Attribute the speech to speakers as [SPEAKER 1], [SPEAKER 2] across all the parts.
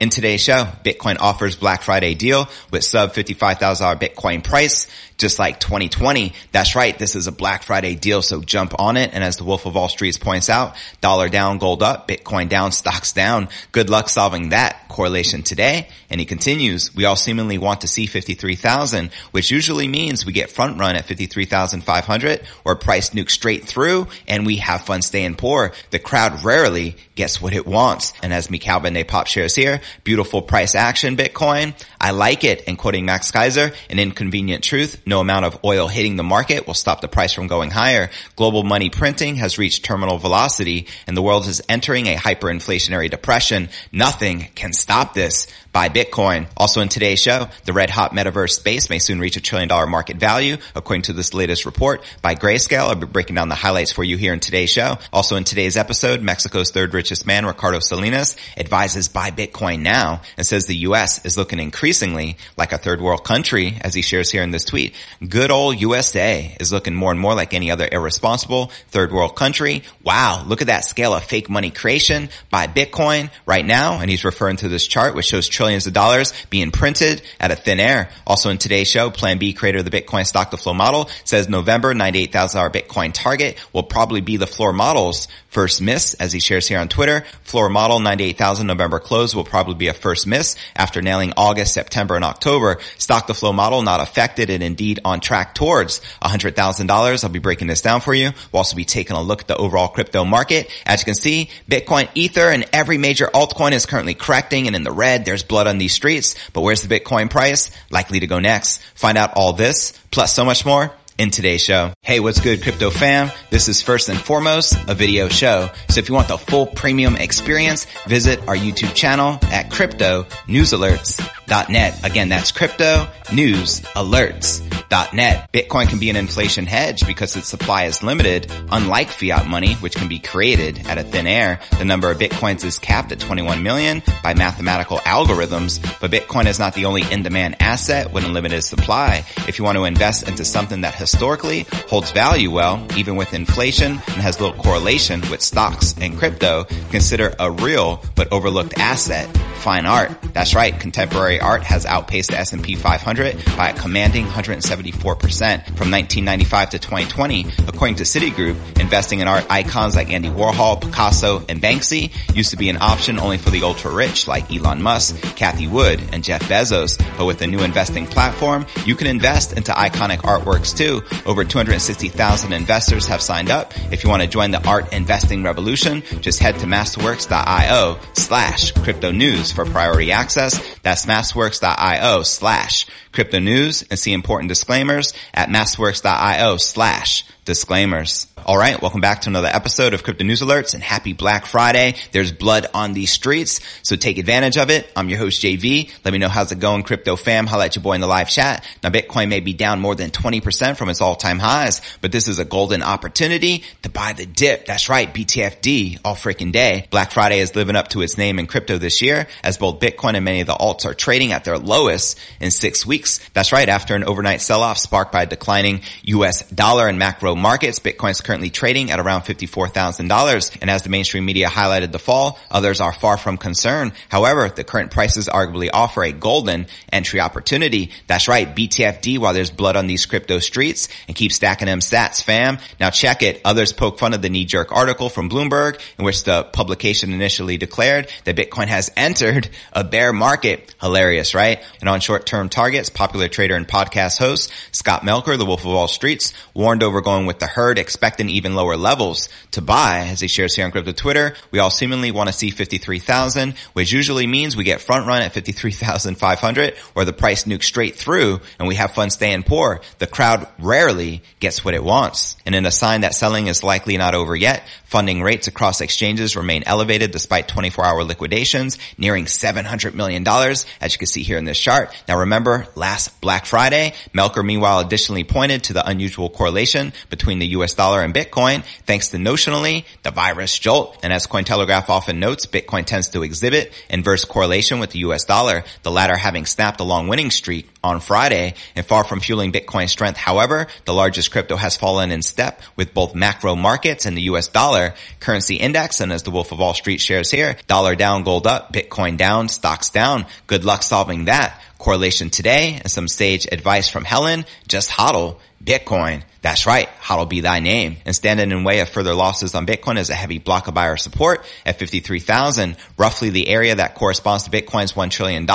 [SPEAKER 1] In today's show, Bitcoin offers Black Friday deal with sub $55,000 Bitcoin price, just like 2020. That's right. This is a Black Friday deal. So jump on it. And as the Wolf of Wall Street points out, dollar down, gold up, Bitcoin down, stocks down. Good luck solving that correlation today. And he continues, we all seemingly want to see 53,000, which usually means we get front run at 53,500 or price nuke straight through and we have fun staying poor. The crowd rarely gets what it wants. And as Mikhail Ben Pop shares here, beautiful price action Bitcoin. I like it. And quoting Max Keiser, an inconvenient truth, no amount of oil hitting the market will stop the price from going higher. Global money printing has reached terminal velocity and the world is entering a hyperinflationary depression. Nothing can stop this buy Bitcoin. Also in today's show, the red hot metaverse space may soon reach a trillion dollar market value, according to this latest report by Grayscale. I'll be breaking down the highlights for you here in today's show. Also in today's episode, Mexico's third richest man, Ricardo Salinas, advises buy Bitcoin now and says the U.S. is looking increasingly like a third world country, as he shares here in this tweet. Good old USA is looking more and more like any other irresponsible third world country. Wow, look at that scale of fake money creation by Bitcoin right now. And he's referring to this chart, which shows trillions of dollars being printed out of thin air. Also in today's show, Plan B, creator of the Bitcoin stock to flow model, says November $98,000 Bitcoin target will probably be the floor model's first miss, as he shares here on Twitter. Floor model 98,000 November close will probably be a first miss after nailing August, September, and October. Stock to flow model not affected and indeed on track towards $100,000. I'll be breaking this down for you. We'll also be taking a look at the overall crypto market. As you can see, Bitcoin, Ether, and every major altcoin is currently correcting and in the red. There's blood on these streets, but where's the Bitcoin price? Likely to go next. Find out all this, plus so much more in today's show. Hey, what's good crypto fam? This is first and foremost a video show. So if you want the full premium experience, visit our YouTube channel at crypto news alerts.net. Again, that's crypto news alerts.net. Bitcoin can be an inflation hedge because its supply is limited, unlike fiat money, which can be created out of thin air. The number of Bitcoins is capped at 21 million by mathematical algorithms, but Bitcoin is not the only in-demand asset with a limited supply. If you want to invest into something that historically holds value well, even with inflation and has little correlation with stocks and crypto, consider a real but overlooked asset, fine art. That's right, contemporary art has outpaced the S&P 500 by a commanding 174% from 1995 to 2020. According to Citigroup, investing in art icons like Andy Warhol, Picasso, and Banksy used to be an option only for the ultra rich like Elon Musk, Cathie Wood, and Jeff Bezos. But with the new investing platform, you can invest into iconic artworks too. Over 260,000 investors have signed up. If you want to join the art investing revolution, just head to masterworks.io slash crypto news for priority access. That's masterworks.io slash crypto news and see important disclaimers at masterworks.io slash disclaimers. All right. Welcome back to another episode of Crypto News Alerts and happy Black Friday. There's blood on these streets. So take advantage of it. I'm your host, JV. Let me know how's it going, crypto fam. Highlight your boy in the live chat. Now Bitcoin may be down more than 20% from its all-time highs, but this is a golden opportunity to buy the dip. That's right. BTFD all freaking day. Black Friday is living up to its name in crypto this year as both Bitcoin and many of the alts are trading at their lowest in six weeks. That's right. After an overnight sell-off sparked by declining US dollar and macro markets, Bitcoin is currently trading at around $54,000. And as the mainstream media highlighted the fall, others are far from concerned. However, the current prices arguably offer a golden entry opportunity. That's right. BTFD while there's blood on these crypto streets and keep stacking them sats, fam. Now check it. Others poke fun of the knee jerk article from Bloomberg in which the publication initially declared that Bitcoin has entered a bear market. Hilarious, right? And on short term targets, popular trader and podcast host Scott Melker, the Wolf of Wall Streets, warned over going with the herd, expecting even lower levels to buy. As he shares here on Crypto Twitter, we all seemingly want to see 53,000, which usually means we get front run at 53,500 or the price nukes straight through and we have fun staying poor. The crowd rarely gets what it wants. And in a sign that selling is likely not over yet, funding rates across exchanges remain elevated despite 24 hour liquidations nearing $700 million, as you can see here in this chart. Now remember, last Black Friday, Melker meanwhile additionally pointed to the unusual correlation between the US dollar and Bitcoin, thanks to notionally the virus jolt. And as Cointelegraph often notes, Bitcoin tends to exhibit inverse correlation with the US dollar, the latter having snapped a long winning streak on Friday and far from fueling Bitcoin strength. However, the largest crypto has fallen in step with both macro markets and the US dollar currency index. And as the Wolf of Wall Street shares here, dollar down, gold up, Bitcoin down, stocks down. Good luck solving that. Correlation today and some sage advice from Helen. Just hodl Bitcoin. That's right. Hodl be thy name. And standing in way of further losses on Bitcoin is a heavy block of buyer support at 53,000, roughly the area that corresponds to Bitcoin's $1 trillion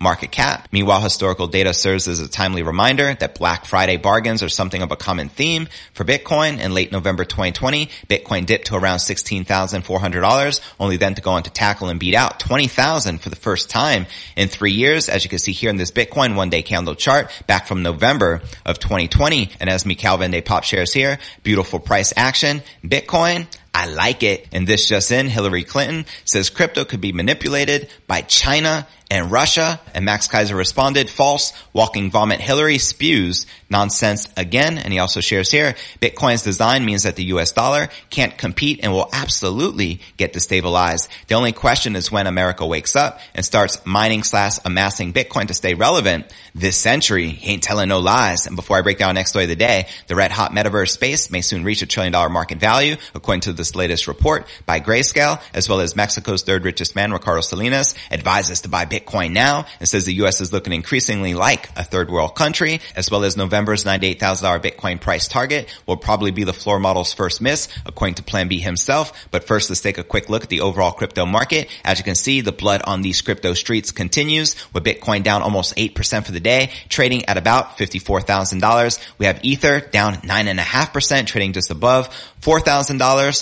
[SPEAKER 1] market cap. Meanwhile, historical data serves as a timely reminder that Black Friday bargains are something of a common theme for Bitcoin. In late November 2020, Bitcoin dipped to around $16,400, only then to go on to tackle and beat out 20,000 for the first time in three years. As you can see here in this Bitcoin one day candle chart back from November of 2020. And as Mikhail Calvin Day Pop shares here. Beautiful price action. Bitcoin. I like it. And this just in, Hillary Clinton says crypto could be manipulated by China and Russia. And Max Keiser responded, false, walking vomit Hillary spews nonsense again. And he also shares here, Bitcoin's design means that the US dollar can't compete and will absolutely get destabilized. The only question is when America wakes up and starts mining slash amassing Bitcoin to stay relevant this century. He ain't telling no lies. And before I break down next story of the day, the red hot metaverse space may soon reach a trillion dollar market value, according to this latest report by Grayscale, as well as Mexico's third richest man, Ricardo Salinas, advises to buy Bitcoin now and says the U.S. is looking increasingly like a third world country, as well as November's $98,000 Bitcoin price target will probably be the floor model's first miss, according to Plan B himself. But first, let's take a quick look at the overall crypto market. As you can see, the blood on these crypto streets continues with Bitcoin down almost 8% for the day, trading at about $54,000. We have Ether down 9.5%, trading just above $4,000.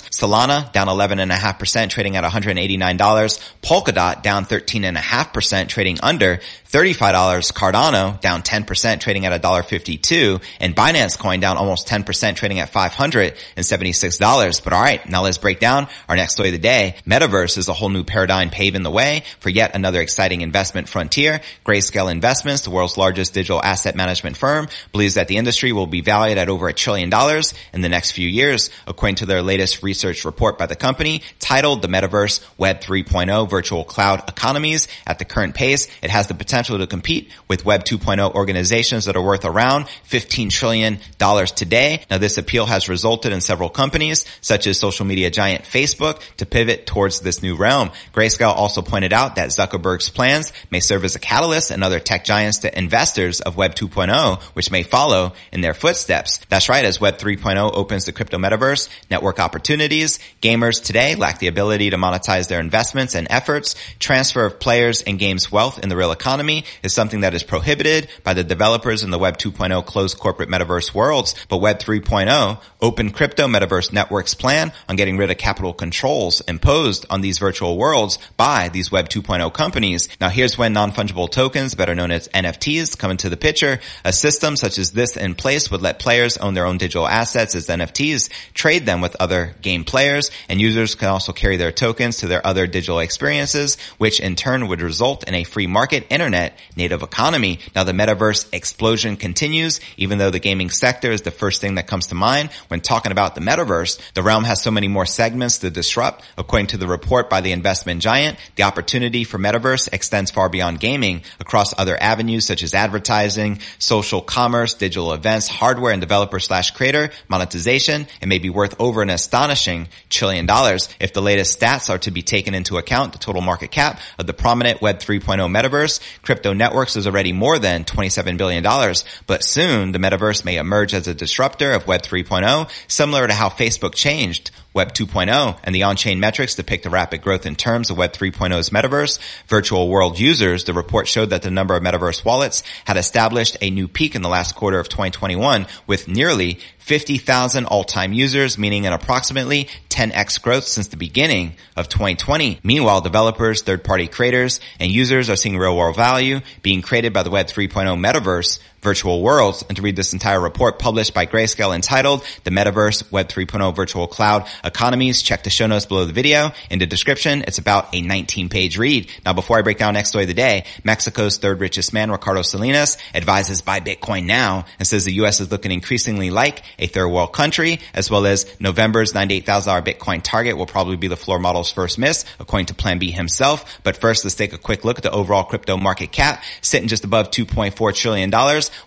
[SPEAKER 1] Solana down 11.5%, trading at $189. Polkadot down 13.5%, trading under $35. Cardano down 10%, trading at $1.52. And Binance Coin down almost 10%, trading at $576. But alright, now let's break down our next story of the day. Metaverse is a whole new paradigm paving the way for yet another exciting investment frontier. Grayscale Investments, the world's largest digital asset management firm, believes that the industry will be valued at over a trillion dollars in the next few years, according to their latest research report by the company titled The Metaverse Web 3.0 Virtual Cloud Economies. At the current pace, it has the potential to compete with Web 2.0 organizations that are worth around $15 trillion today. Now this appeal has resulted in several companies, such as social media giant Facebook, to pivot towards this new realm. Grayscale also pointed out that Zuckerberg's plans may serve as a catalyst and other tech giants to investors of Web 2.0, which may follow in their footsteps. That's right, as Web 3.0 opens the crypto metaverse, network opportunities, gamers today lack the ability to monetize their investments and efforts. Transfer of players and games wealth in the real economy is something that is prohibited by the developers in the Web 2.0 closed corporate metaverse worlds, but Web 3.0 open crypto metaverse networks plan on getting rid of capital controls imposed on these virtual worlds by these Web 2.0 companies. Now here's when non-fungible tokens, better known as NFTs, come into the picture. A system such as this in place would let players own their own digital assets as NFTs, trade them with other game players, and users can also carry their tokens to their other digital experiences, which in turn would result in a free market internet native economy. Now the metaverse explosion continues, even though the gaming sector is the first thing that comes to mind when talking about the metaverse. The realm has so many more segments to disrupt. According to the report by the investment giant, the opportunity for metaverse extends far beyond gaming across other avenues such as advertising, social commerce, digital events, hardware and developer slash creator, monetization, and may be worth over an astonishing trillion dollars. If the latest stats are to be taken into account, the total market cap of the prominent Web 3.0 metaverse, crypto networks is already more than $27 billion, but soon the metaverse may emerge as a disruptor of Web 3.0, similar to how Facebook changed Web 2.0 and the on-chain metrics depict the rapid growth in terms of Web 3.0's metaverse. Virtual world users, the report showed that the number of metaverse wallets had established a new peak in the last quarter of 2021 with nearly 50,000 all-time users, meaning an approximately 10x growth since the beginning of 2020. Meanwhile, developers, third-party creators, and users are seeing real-world value being created by the Web 3.0 metaverse virtual worlds. And to read this entire report published by Grayscale entitled The Metaverse Web 3.0 Virtual Cloud Economies, check the show notes below the video. In the description, it's about a 19 page read. Now before I break down next story of the day, Mexico's third richest man, Ricardo Salinas, advises buy Bitcoin now and says the U.S. is looking increasingly like a third world country, as well as November's $98,000 Bitcoin target will probably be the floor model's first miss, according to Plan B himself. But first, let's take a quick look at the overall crypto market cap, sitting just above $2.4 trillion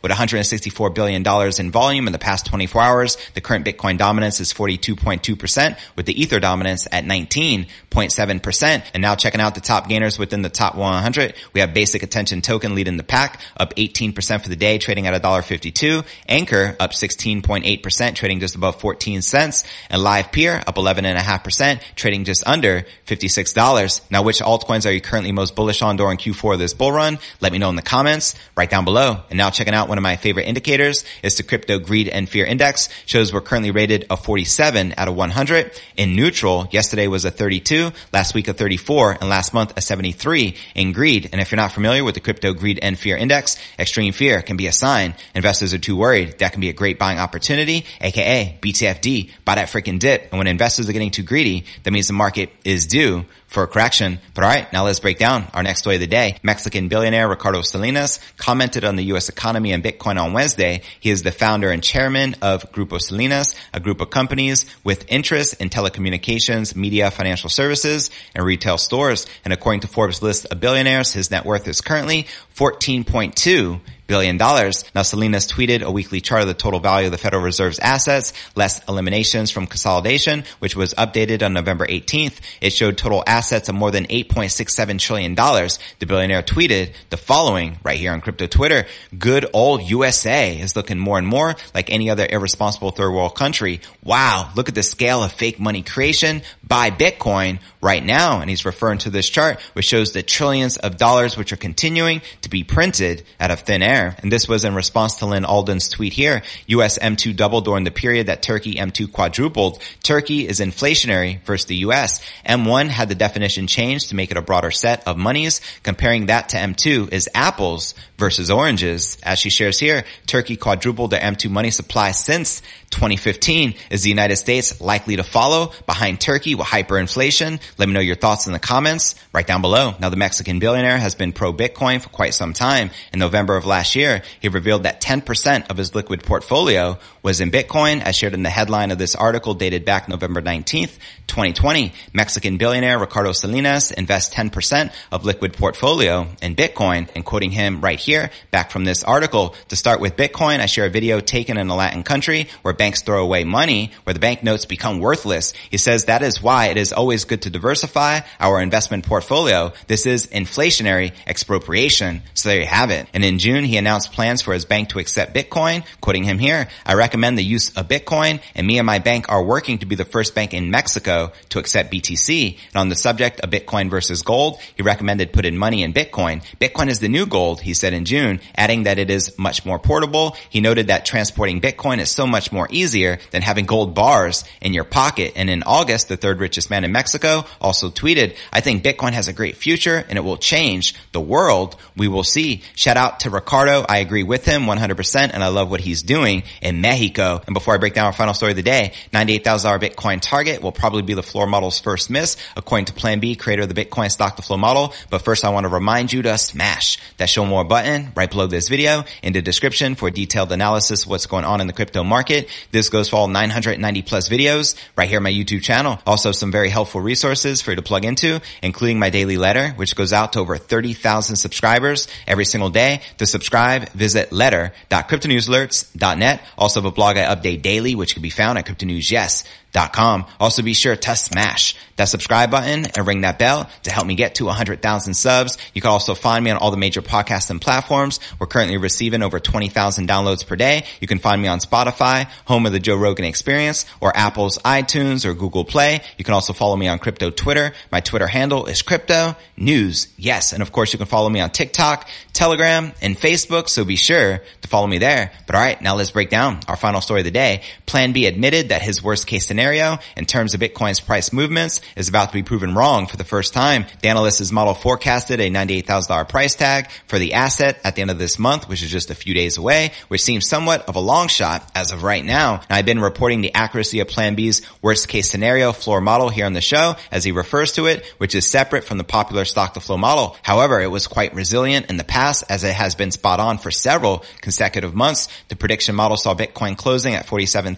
[SPEAKER 1] with $164 billion in volume in the past 24 hours. The current Bitcoin dominance is 42.2% with the Ether dominance at 19.7%. And now checking out the top gainers within the top 100, we have Basic Attention Token leading the pack, up 18% for the day, trading at $1.52. Anchor up 16.8%, trading just above 14 cents. And Livepeer up 11.5%, trading just under $56. Now, which altcoins are you currently most bullish on during Q4 of this bull run? Let me know in the comments right down below. And now checking out one of my favorite indicators is the crypto greed and fear index shows we're currently rated a 47 out of 100 in neutral. Yesterday was a 32, last week a 34, and last month a 73 in greed. And if you're not familiar with the crypto greed and fear index, extreme fear can be a sign investors are too worried. That can be a great buying opportunity, aka BTFD, buy that freaking dip. And when investors are getting too greedy, that means the market is due for correction. But all right, now let's break down our next story of the day. Mexican billionaire Ricardo Salinas commented on the U.S. economy and Bitcoin on Wednesday. He is the founder and chairman of Grupo Salinas, a group of companies with interests in telecommunications, media, financial services, and retail stores. And according to Forbes list of billionaires, his net worth is currently 14.2 billion dollars. Now Salinas tweeted a weekly chart of the total value of the Federal Reserve's assets, less eliminations from consolidation, which was updated on November 18th. It showed total assets of more than 8.67 trillion dollars. The billionaire tweeted the following right here on crypto Twitter. Good old USA is looking more and more like any other irresponsible third world country. Wow. Look at the scale of fake money creation by Bitcoin right now. And he's referring to this chart, which shows the trillions of dollars which are continuing to be printed out of thin air there. And this was in response to Lyn Alden's tweet here. US M2 doubled during the period that Turkey M2 quadrupled. Turkey is inflationary versus the US. M1 had the definition changed to make it a broader set of monies. Comparing that to M2 is apples versus oranges. As she shares here, Turkey quadrupled their M2 money supply since 2015. Is the United States likely to follow behind Turkey with hyperinflation? Let me know your thoughts in the comments right down below. Now the Mexican billionaire has been pro Bitcoin for quite some time. In November of last year, he revealed that 10% of his liquid portfolio was in Bitcoin as shared in the headline of this article dated back November 19th, 2020. Mexican billionaire Ricardo Salinas invests 10% of liquid portfolio in Bitcoin and quoting him right here back from this article. To start with Bitcoin, I share a video taken in a Latin country where banks throw away money, where the banknotes become worthless. He says that is why it is always good to diversify our investment portfolio. This is inflationary expropriation. So there you have it. And in June, he announced plans for his bank to accept Bitcoin. Quoting him here, I recommend the use of Bitcoin and me and my bank are working to be the first bank in Mexico to accept BTC. And on the subject of Bitcoin versus gold, he recommended putting money in Bitcoin. Bitcoin is the new gold, he said in June, adding that it is much more portable. He noted that transporting Bitcoin is so much more easier than having gold bars in your pocket. And in August, the third richest man in Mexico also tweeted, I think Bitcoin has a great future and it will change the world. We will see. Shout out to Ricardo. I agree with him 100% and I love what he's doing in Mexico. And before I break down our final story of the day, $98,000 Bitcoin target will probably be the floor model's first miss, according to Plan B, creator of the Bitcoin stock to flow model. But first I want to remind you to smash that show more button right below this video in the description for detailed analysis of what's going on in the crypto market. This goes for all 990 plus videos right here on my YouTube channel. Also some very helpful resources for you to plug into, including my daily letter, which goes out to over 30,000 subscribers every single day. To subscribe, visit letter.cryptonewsalerts.net. Also have a blog I update daily, which can be found at cryptonewsyes com. Also be sure to smash that subscribe button and ring that bell to help me get to 100,000 subs. You can also find me on all the major podcasts and platforms. We're currently receiving over 20,000 downloads per day. You can find me on Spotify, home of the Joe Rogan experience, or Apple's iTunes or Google Play. You can also follow me on crypto Twitter. My Twitter handle is crypto news. Yes. And of course you can follow me on TikTok, Telegram, and Facebook. So be sure to follow me there. But all right, now let's break down our final story of the day. Plan B admitted that his worst case scenario in terms of Bitcoin's price movements is about to be proven wrong for the first time. The analyst's model forecasted a $98,000 price tag for the asset at the end of this month, which is just a few days away, which seems somewhat of a long shot as of right now. I've been reporting the accuracy of Plan B's worst case scenario floor model here on the show, as he refers to it, which is separate from the popular stock to flow model. However, it was quite resilient in the past as it has been spot on for several consecutive months. The prediction model saw Bitcoin closing at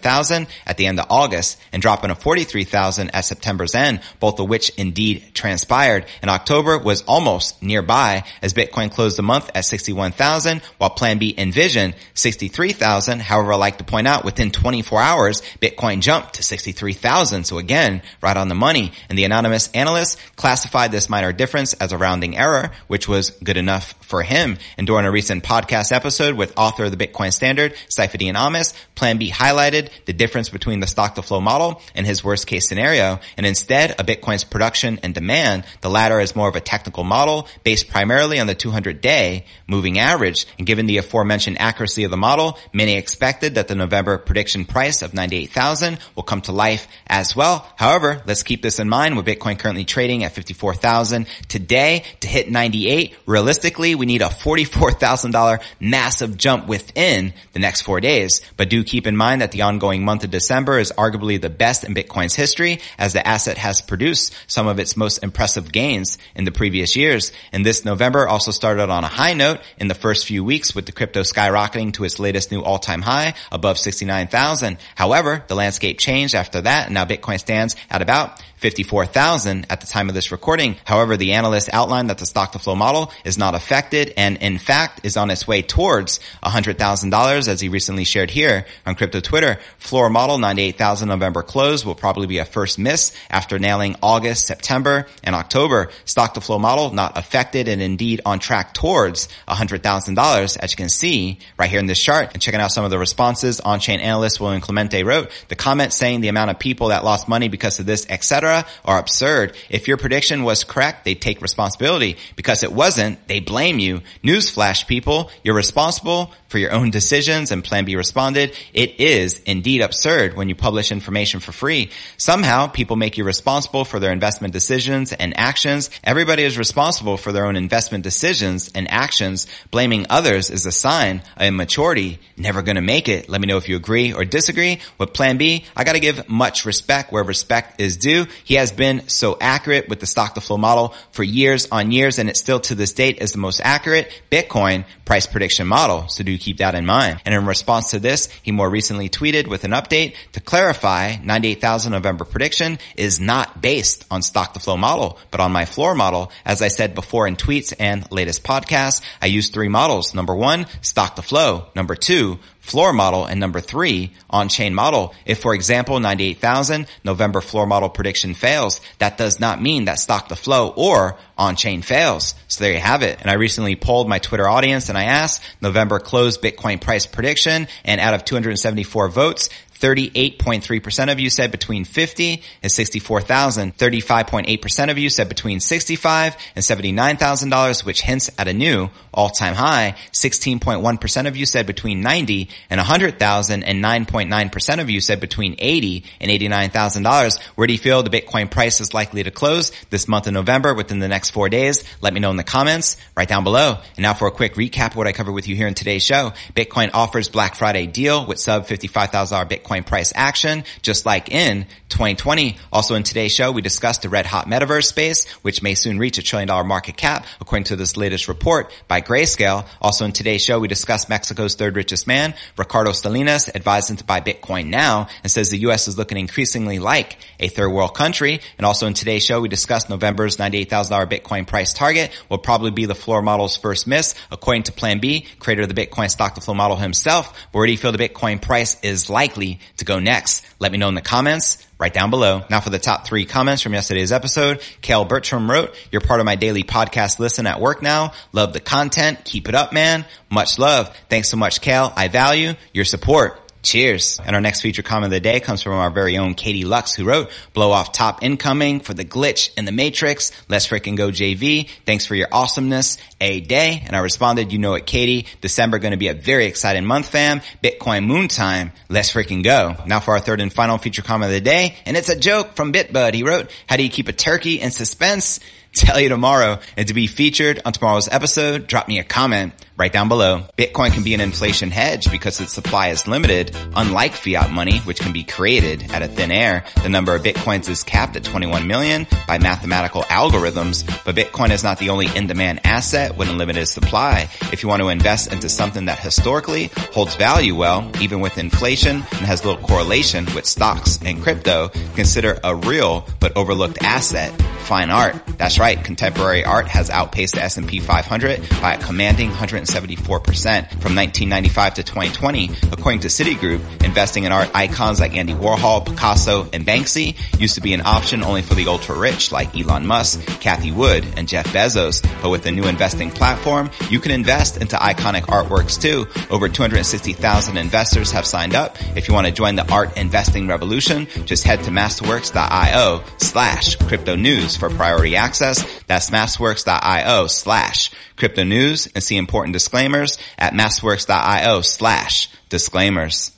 [SPEAKER 1] 47,000 at the end of August and dropping to 43,000 at September's end, both of which indeed transpired. And October was almost nearby as Bitcoin closed the month at 61,000 while Plan B envisioned 63,000. However, I like to point out within 24 hours, Bitcoin jumped to 63,000. So again, right on the money. And the anonymous analyst classified this minor difference as a rounding error, which was good enough for him. And during a recent podcast episode with author of the Bitcoin Standard, Saifedean Ammous, Plan B highlighted the difference between the stock to flow model and his worst case scenario. And instead of Bitcoin's production and demand, the latter is more of a technical model based primarily on the 200 day moving average. And given the aforementioned accuracy of the model, many expected that the November prediction price of 98,000 will come to life as well. However, let's keep this in mind with Bitcoin currently trading at 54,000 today to hit 98. Realistically, we need a $44,000 massive jump within the next four days. But do keep in mind that the ongoing month of December is arguably the best in Bitcoin's history as the asset has produced some of its most impressive gains in the previous years. And this November also started on a high note in the first few weeks with the crypto skyrocketing to its latest new all-time high above 69,000. However, the landscape changed after that and now Bitcoin stands at about 54,000 at the time of this recording. However, the analyst outlined that the stock to flow model is not affected and in fact is on its way towards $100,000 as he recently shared here on crypto Twitter. Floor model 98,000 November close will probably be a first miss after nailing August, September and October. Stock to flow model not affected and indeed on track towards $100,000 as you can see right here in this chart and checking out some of the responses on-chain analyst William Clemente wrote the comment saying the amount of people that lost money because of this, etc are absurd. If your prediction was correct, they take responsibility. Because it wasn't, they blame you. Newsflash people, you're responsible for your own decisions and Plan B responded, it is indeed absurd when you publish information for free. Somehow people make you responsible for their investment decisions and actions. Everybody is responsible for their own investment decisions and actions. Blaming others is a sign of immaturity. Never gonna make it. Let me know if you agree or disagree with Plan B. I gotta give much respect where respect is due. He has been so accurate with the stock to flow model for years on years and it still to this date is the most accurate Bitcoin price prediction model. So do keep that in mind. And in response to this, he more recently tweeted with an update to clarify 98,000 November prediction is not based on stock to flow model, but on my floor model. As I said before in tweets and latest podcasts, I use three models. Number one, stock to flow. Number two, floor model and number three, on-chain model. If for example, 98,000 November floor model prediction fails, that does not mean that stock to flow or on-chain fails. So there you have it. And I recently polled my Twitter audience and I asked November closed Bitcoin price prediction and out of 274 votes, 38.3% of you said between 50 and 64,000. 35.8% of you said between 65 and $79,000, which hints at a new all-time high. 16.1% of you said between 90 and 100,000 and 9.9% of you said between 80 and $89,000. Where do you feel the Bitcoin price is likely to close this month of November within the next four days? Let me know in the comments right down below. And now for a quick recap of what I covered with you here in today's show. Bitcoin offers Black Friday deal with sub $55,000 Bitcoin price action, just like in 2020. Also in today's show, we discussed the red hot metaverse space, which may soon reach a trillion dollar market cap, according to this latest report by Grayscale. Also in today's show, we discussed Mexico's third richest man, Ricardo Salinas, advising to buy Bitcoin now and says the U.S. is looking increasingly like a third world country. And also in today's show, we discussed November's $98,000 Bitcoin price target will probably be the floor model's first miss, according to Plan B, creator of the Bitcoin stock to flow model himself. Where do you feel the Bitcoin price is likely to go next? Let me know in the comments right down below. Now for the top three comments from yesterday's episode. Kale Bertram wrote, you're part of my daily podcast listen at work now. Love the content. Keep it up, man. Much love. Thanks so much, Kale. I value your support. Cheers. And our next feature comment of the day comes from our very own Katie Lux who wrote, blow off top incoming for the glitch in the matrix. Let's freaking go JV. Thanks for your awesomeness. A day. And I responded, you know it, Katie. December going to be a very exciting month, fam. Bitcoin moon time. Let's freaking go. Now for our third and final feature comment of the day. And it's a joke from Bitbud. He wrote, how do you keep a turkey in suspense? Tell you tomorrow. And to be featured on tomorrow's episode, drop me a comment right down below. Bitcoin can be an inflation hedge because its supply is limited, unlike fiat money, which can be created out of thin air. The number of Bitcoins is capped at 21 million by mathematical algorithms, but Bitcoin is not the only in-demand asset with a limited supply. If you want to invest into something that historically holds value well, even with inflation and has little correlation with stocks and crypto, consider a real but overlooked asset, fine art. That's right, contemporary art has outpaced the S&P 500 by a commanding 174% from 1995 to 2020, according to Citigroup. Investing in art icons like Andy Warhol, Picasso, and Banksy used to be an option only for the ultra rich like Elon Musk, Cathie Wood, and Jeff Bezos. But with the new investing platform, you can invest into iconic artworks too. Over 260,000 investors have signed up. If you want to join the art investing revolution, just head to masterworks.io slash crypto news for priority access. That's masterworks.io slash crypto news and see important disclaimers at masterworks.io slash disclaimers.